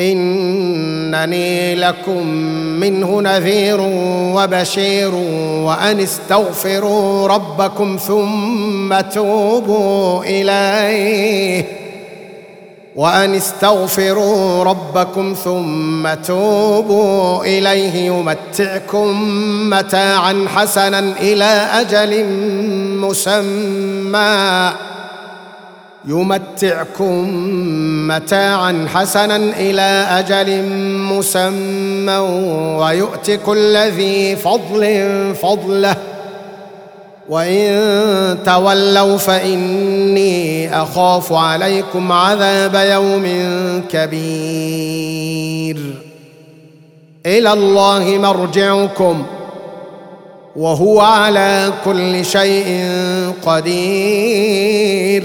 إنني لكم منه نذير وبشير وأن استغفروا ربكم ثم توبوا إليه. وأن استغفروا ربكم ثم توبوا إليه. يمتعكم متاعا حسنا إلى أجل مسمى. يمتعكم متاعا حسنا إلى أجل مسمى ويؤت كل ذي فضل فضله. وإن تولوا فإني أخاف عليكم عذاب يوم كبير. إلى الله مرجعكم وهو على كل شيء قدير.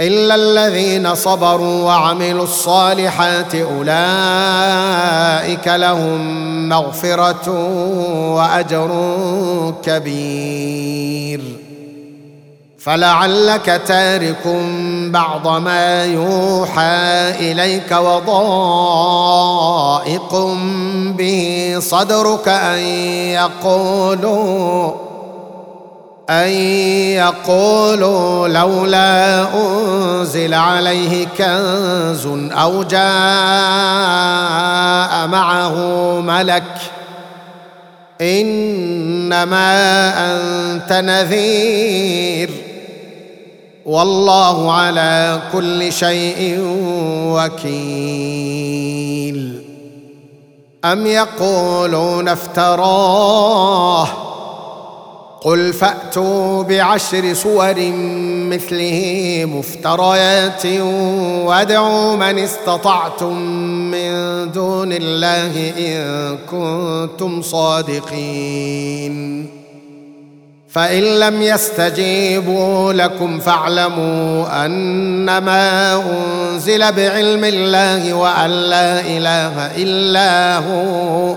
إلا الذين صبروا وعملوا الصالحات أولئك لهم مغفرة وأجر كبير. فلعلك تارك بعض ما يوحى إليك وضائق به صدرك أن يقولوا أن يقولوا لولا أنزل عليه كنز أو جاء معه ملك إنما أنت نذير والله على كل شيء وكيل. أم يقولون افتراه قل فأتوا بعشر صور مثله مفتريات وادعوا من استطعتم من دون الله إن كنتم صادقين. فإن لم يستجيبوا لكم فاعلموا أنما أنزل بعلم الله وأن لا إله إلا هو.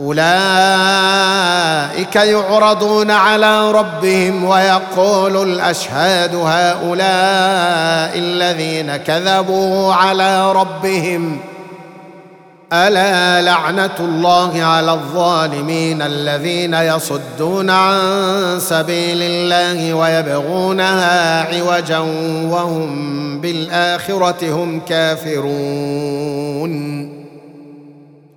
أولئك يعرضون على ربهم ويقول الأشهاد هؤلاء الذين كذبوا على ربهم ألا لعنة الله على الظالمين الذين يصدون عن سبيل الله ويبغونها عوجا وهم بالآخرة هم كافرون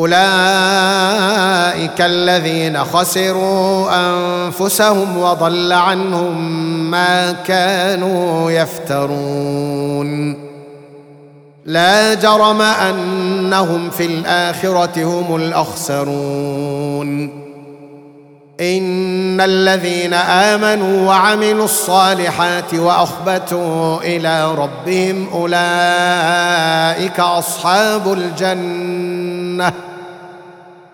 أولئك الذين خسروا أنفسهم وضل عنهم ما كانوا يفترون. لا جرم أنهم في الآخرة هم الأخسرون. إن الذين آمنوا وعملوا الصالحات وأخبتوا إلى ربهم أولئك أصحاب الجنة.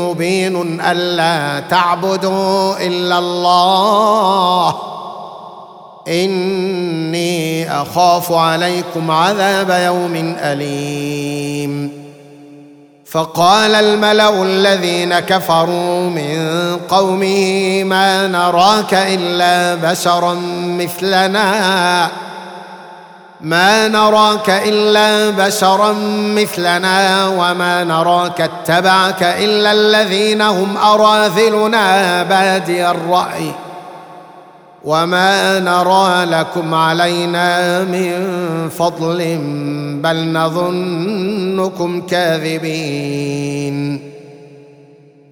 مبين ألا تعبدوا إلا الله. إني أخاف عليكم عذاب يوم أليم. فقال الملأ الذين كفروا من قومه ما نراك إلا بشرا مثلنا. ما نراك إلا بشرا مثلنا وما نراك اتبعك إلا الذين هم أراذلنا بادي الرأي. وما نرى لكم علينا من فضل بل نظنكم كاذبين.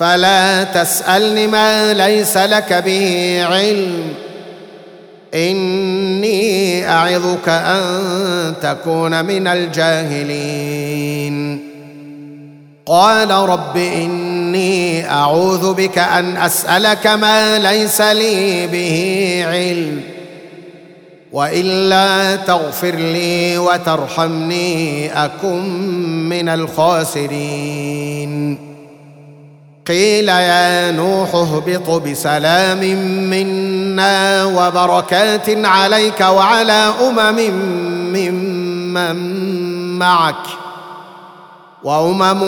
فلا تسألني ما ليس لك به علم. إني أعظك أن تكون من الجاهلين. قال رب إني أعوذ بك أن أسألك ما ليس لي به علم. وإلا تغفر لي وترحمني أكن من الخاسرين. قيل يا نوح اهبط بسلام منا وبركات عليك وعلى أمم ممن معك وأمم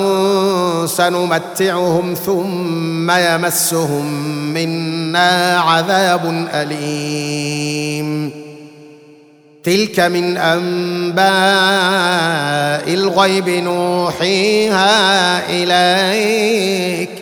سنمتعهم ثم يمسهم منا عذاب أليم. تلك من أنباء الغيب نوحيها إليك.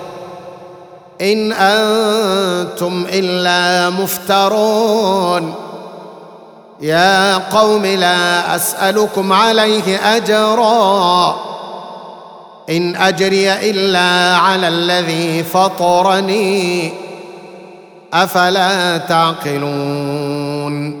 إن أنتم إلا مفترون. يا قوم لا أسألكم عليه أجرا. إن أجري إلا على الذي فطرني. أفلا تعقلون؟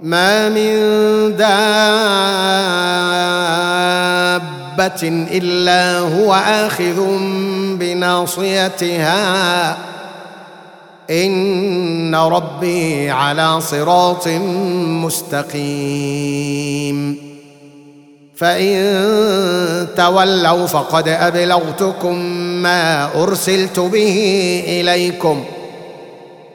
ما من دابة إلا هو آخذ بناصيتها. إن ربي على صراط مستقيم. فإن تولوا فقد أبلغتكم ما أرسلت به إليكم.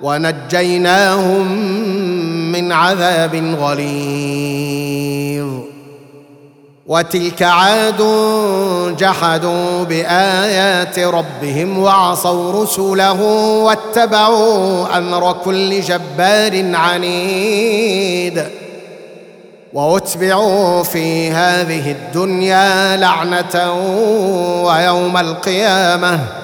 ونجيناهم من عذاب غليظ. وتلك عاد جحدوا بآيات ربهم وعصوا رسله واتبعوا أمر كل جبار عنيد. وأتبعوا في هذه الدنيا لعنة ويوم القيامة.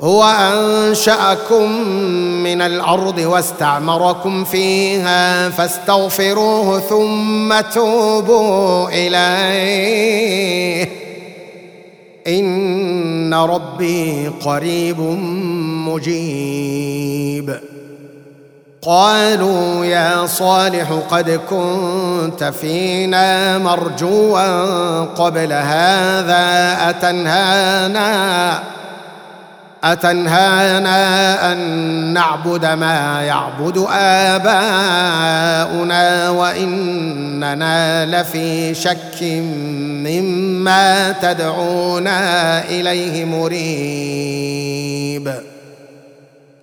هو أنشأكم من الأرض واستعمركم فيها فاستغفروه ثم توبوا إليه. إن ربي قريب مجيب. قالوا يا صالح قد كنت فينا مرجوا قبل هذا أتنهانا أتنهانا أن نعبد ما يعبد آباؤنا وإننا لفي شك مما تدعونا إليه مريب.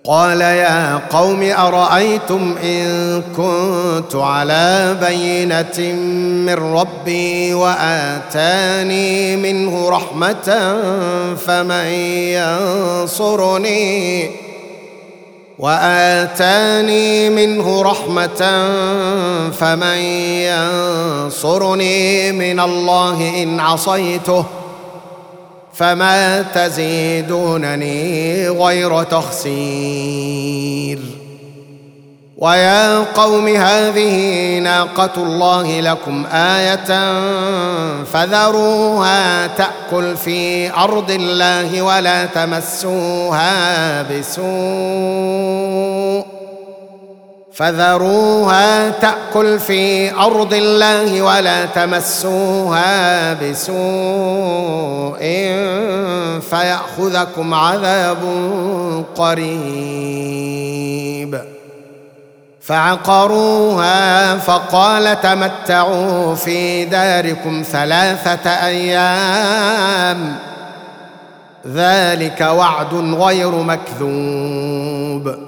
قال يا قوم أرأيتم إن كنت على بينة من ربي وآتاني منه رحمة فمن ينصرني وآتاني منه رحمة فمن ينصرني من الله إن عصيته فما تزيدونني غير تخسير. ويا قوم هذه ناقة الله لكم آية فذروها تأكل في أرض الله ولا تمسوها بسوء. فذروها تأكل في أرض الله ولا تمسوها بسوء فيأخذكم عذاب قريب. فعقروها فقال تمتعوا في داركم ثلاثة أيام. ذلك وعد غير مكذوب.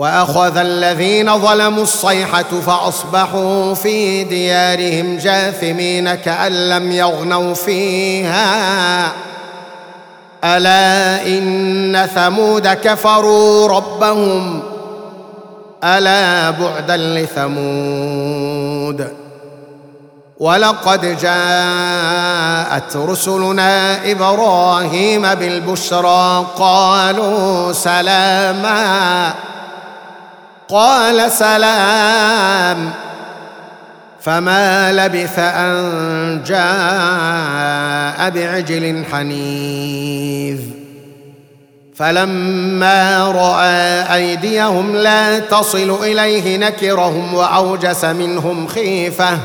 وأخذ الذين ظلموا الصيحة فأصبحوا في ديارهم جاثمين كأن لم يغنوا فيها. ألا إن ثمود كفروا ربهم؟ ألا بعدا لثمود؟ ولقد جاءت رسلنا إبراهيم بالبشرى قالوا سلاما قال سلام فما لبث أن جاء بعجل حنيذ فلما رأى أيديهم لا تصل إليه نكرهم وأوجس منهم خيفة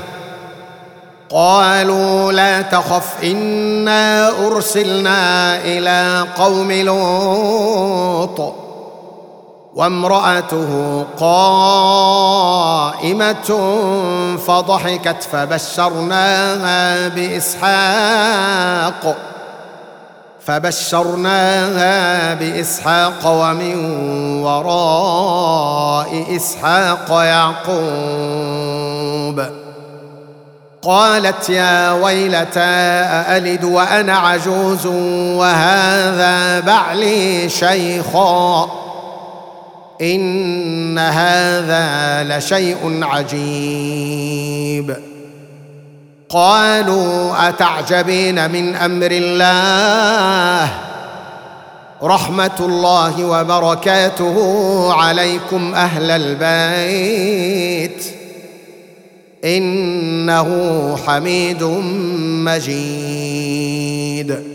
قالوا لا تخف إنا أرسلنا إلى قوم لوط وامرأته قائمة فضحكت فبشرناها بإسحاق فبشرناها بإسحاق ومن وراء إسحاق يعقوب. قالت يا ويلتى أألد وأنا عجوز وهذا بعلي شيخا؟ إن هذا لشيء عجيب. قالوا أتعجبين من أمر الله؟ رحمة الله وبركاته عليكم أهل البيت. إنه حميد مجيد.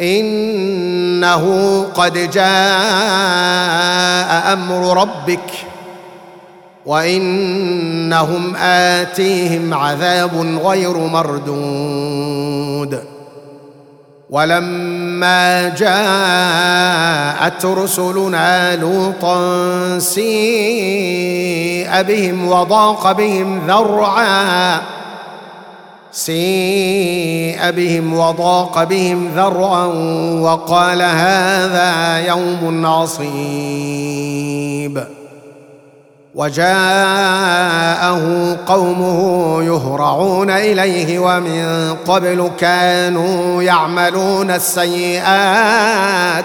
إنه قد جاء أمر ربك وإنهم آتيهم عذاب غير مردود. ولما جاءت رسلنا لوطا سيء بهم وضاق بهم ذرعا سيء بهم وضاق بهم ذرعا وقال هذا يوم عصيب. وجاءه قومه يهرعون إليه ومن قبل كانوا يعملون السيئات.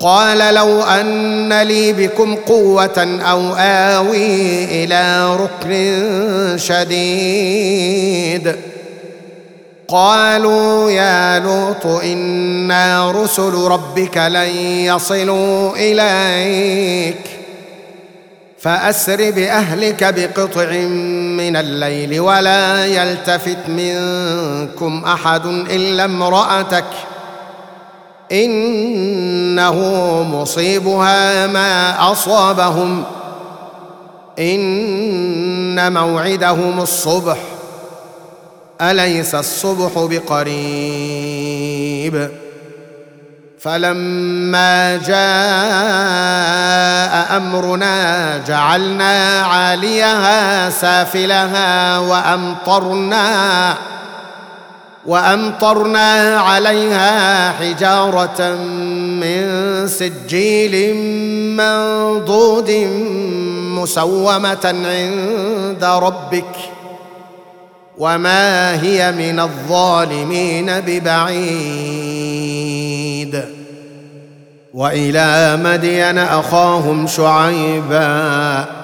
قال لو أن لي بكم قوة أو آوي إلى ركن شديد. قالوا يا لوط أنا رسل ربك لن يصلوا إليك. فأسر بأهلك بقطع من الليل ولا يلتفت منكم أحد إلا امرأتك. إنه مصيبها ما أصابهم. إن موعدهم الصبح. أليس الصبح بقريب؟ فلما جاء أمرنا جعلنا عاليها سافلها وأمطرنا وأمطرنا عليها حجارة من سجيل منضود مسومة عند ربك وما هي من الظالمين ببعيد. وإلى مدين أخاهم شعيبا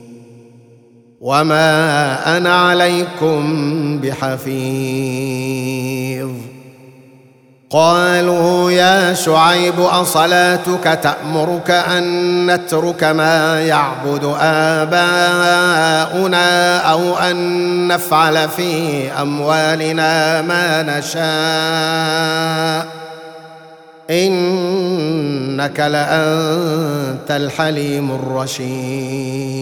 وما أنا عليكم بحفيظ قالوا يا شعيب اصلاتك تامرك ان نترك ما يعبد اباؤنا أو ان نفعل في اموالنا ما نشاء انك لانت الحليم الرشيد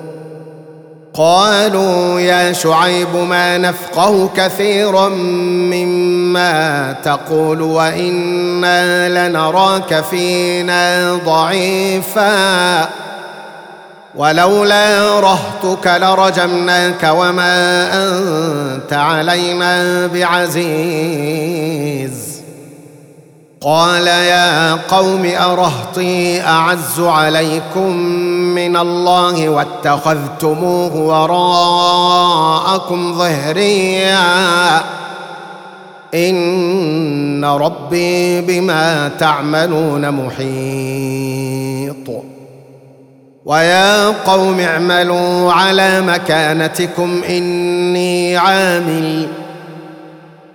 قالوا يا شعيب ما نفقه كثيرا مما تقول وإنا لنراك فينا ضعيفا ولولا رهتك لرجمناك وما أنت علينا بعزيز. قال يا قوم أرهطي أعز عليكم من الله واتخذتموه وراءكم ظهريا. إن ربي بما تعملون محيط. ويا قوم اعملوا على مكانتكم إني عامل.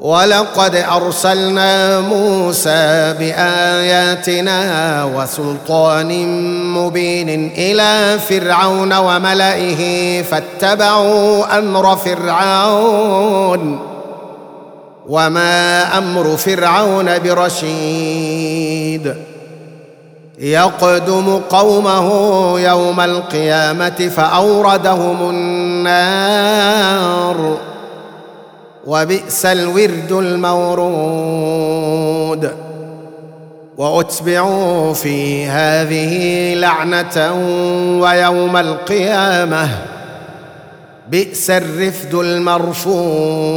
ولقد أرسلنا موسى بآياتنا وسلطان مبين إلى فرعون وملئه فاتبعوا أمر فرعون وما أمر فرعون برشيد. يقدم قومه يوم القيامة فأوردهم النار. وبئس الورد المورود. وأتبعوا في هذه لعنة ويوم القيامة. بئس الرفد المرفود.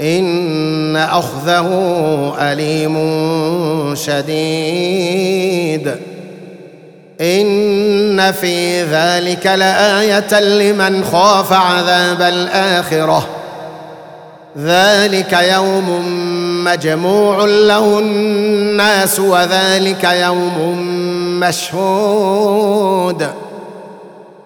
إن أخذه أليم شديد. إن في ذلك لآية لمن خاف عذاب الآخرة. ذلك يوم مجموع له الناس وذلك يوم مشهود.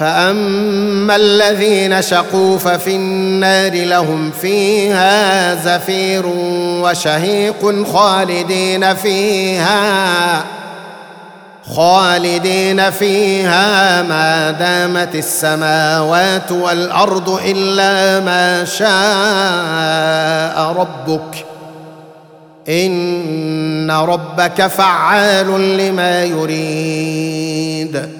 فاما الذين شقوا ففي النار لهم فيها زفير وشهيق خالدين فيها خالدين فيها ما دامت السماوات والارض الا ما شاء ربك ان ربك فعال لما يريد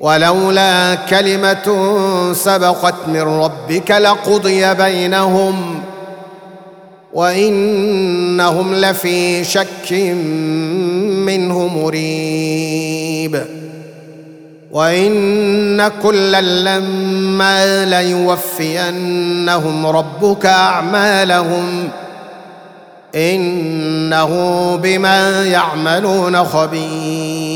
ولولا كلمة سبقت من ربك لقضي بينهم وإنهم لفي شك منه مريب. وإن كلا لما ليوفينهم ربك أعمالهم إنه بما يعملون خبير.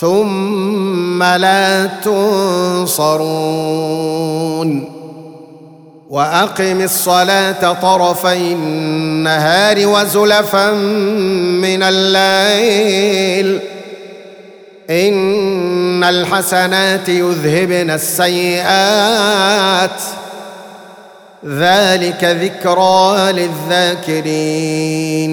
ثم لا تنصرون. وأقم الصلاة طرفي النهار وزلفا من الليل. إن الحسنات يذهبن السيئات. ذلك ذكرى للذاكرين.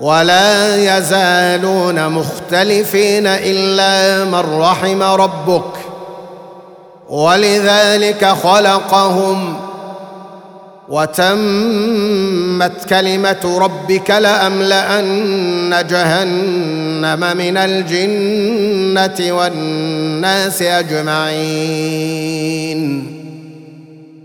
ولا يزالون مختلفين إلا من رحم ربك. ولذلك خلقهم وتمت كلمة ربك لأملأن جهنم من الجنة والناس أجمعين.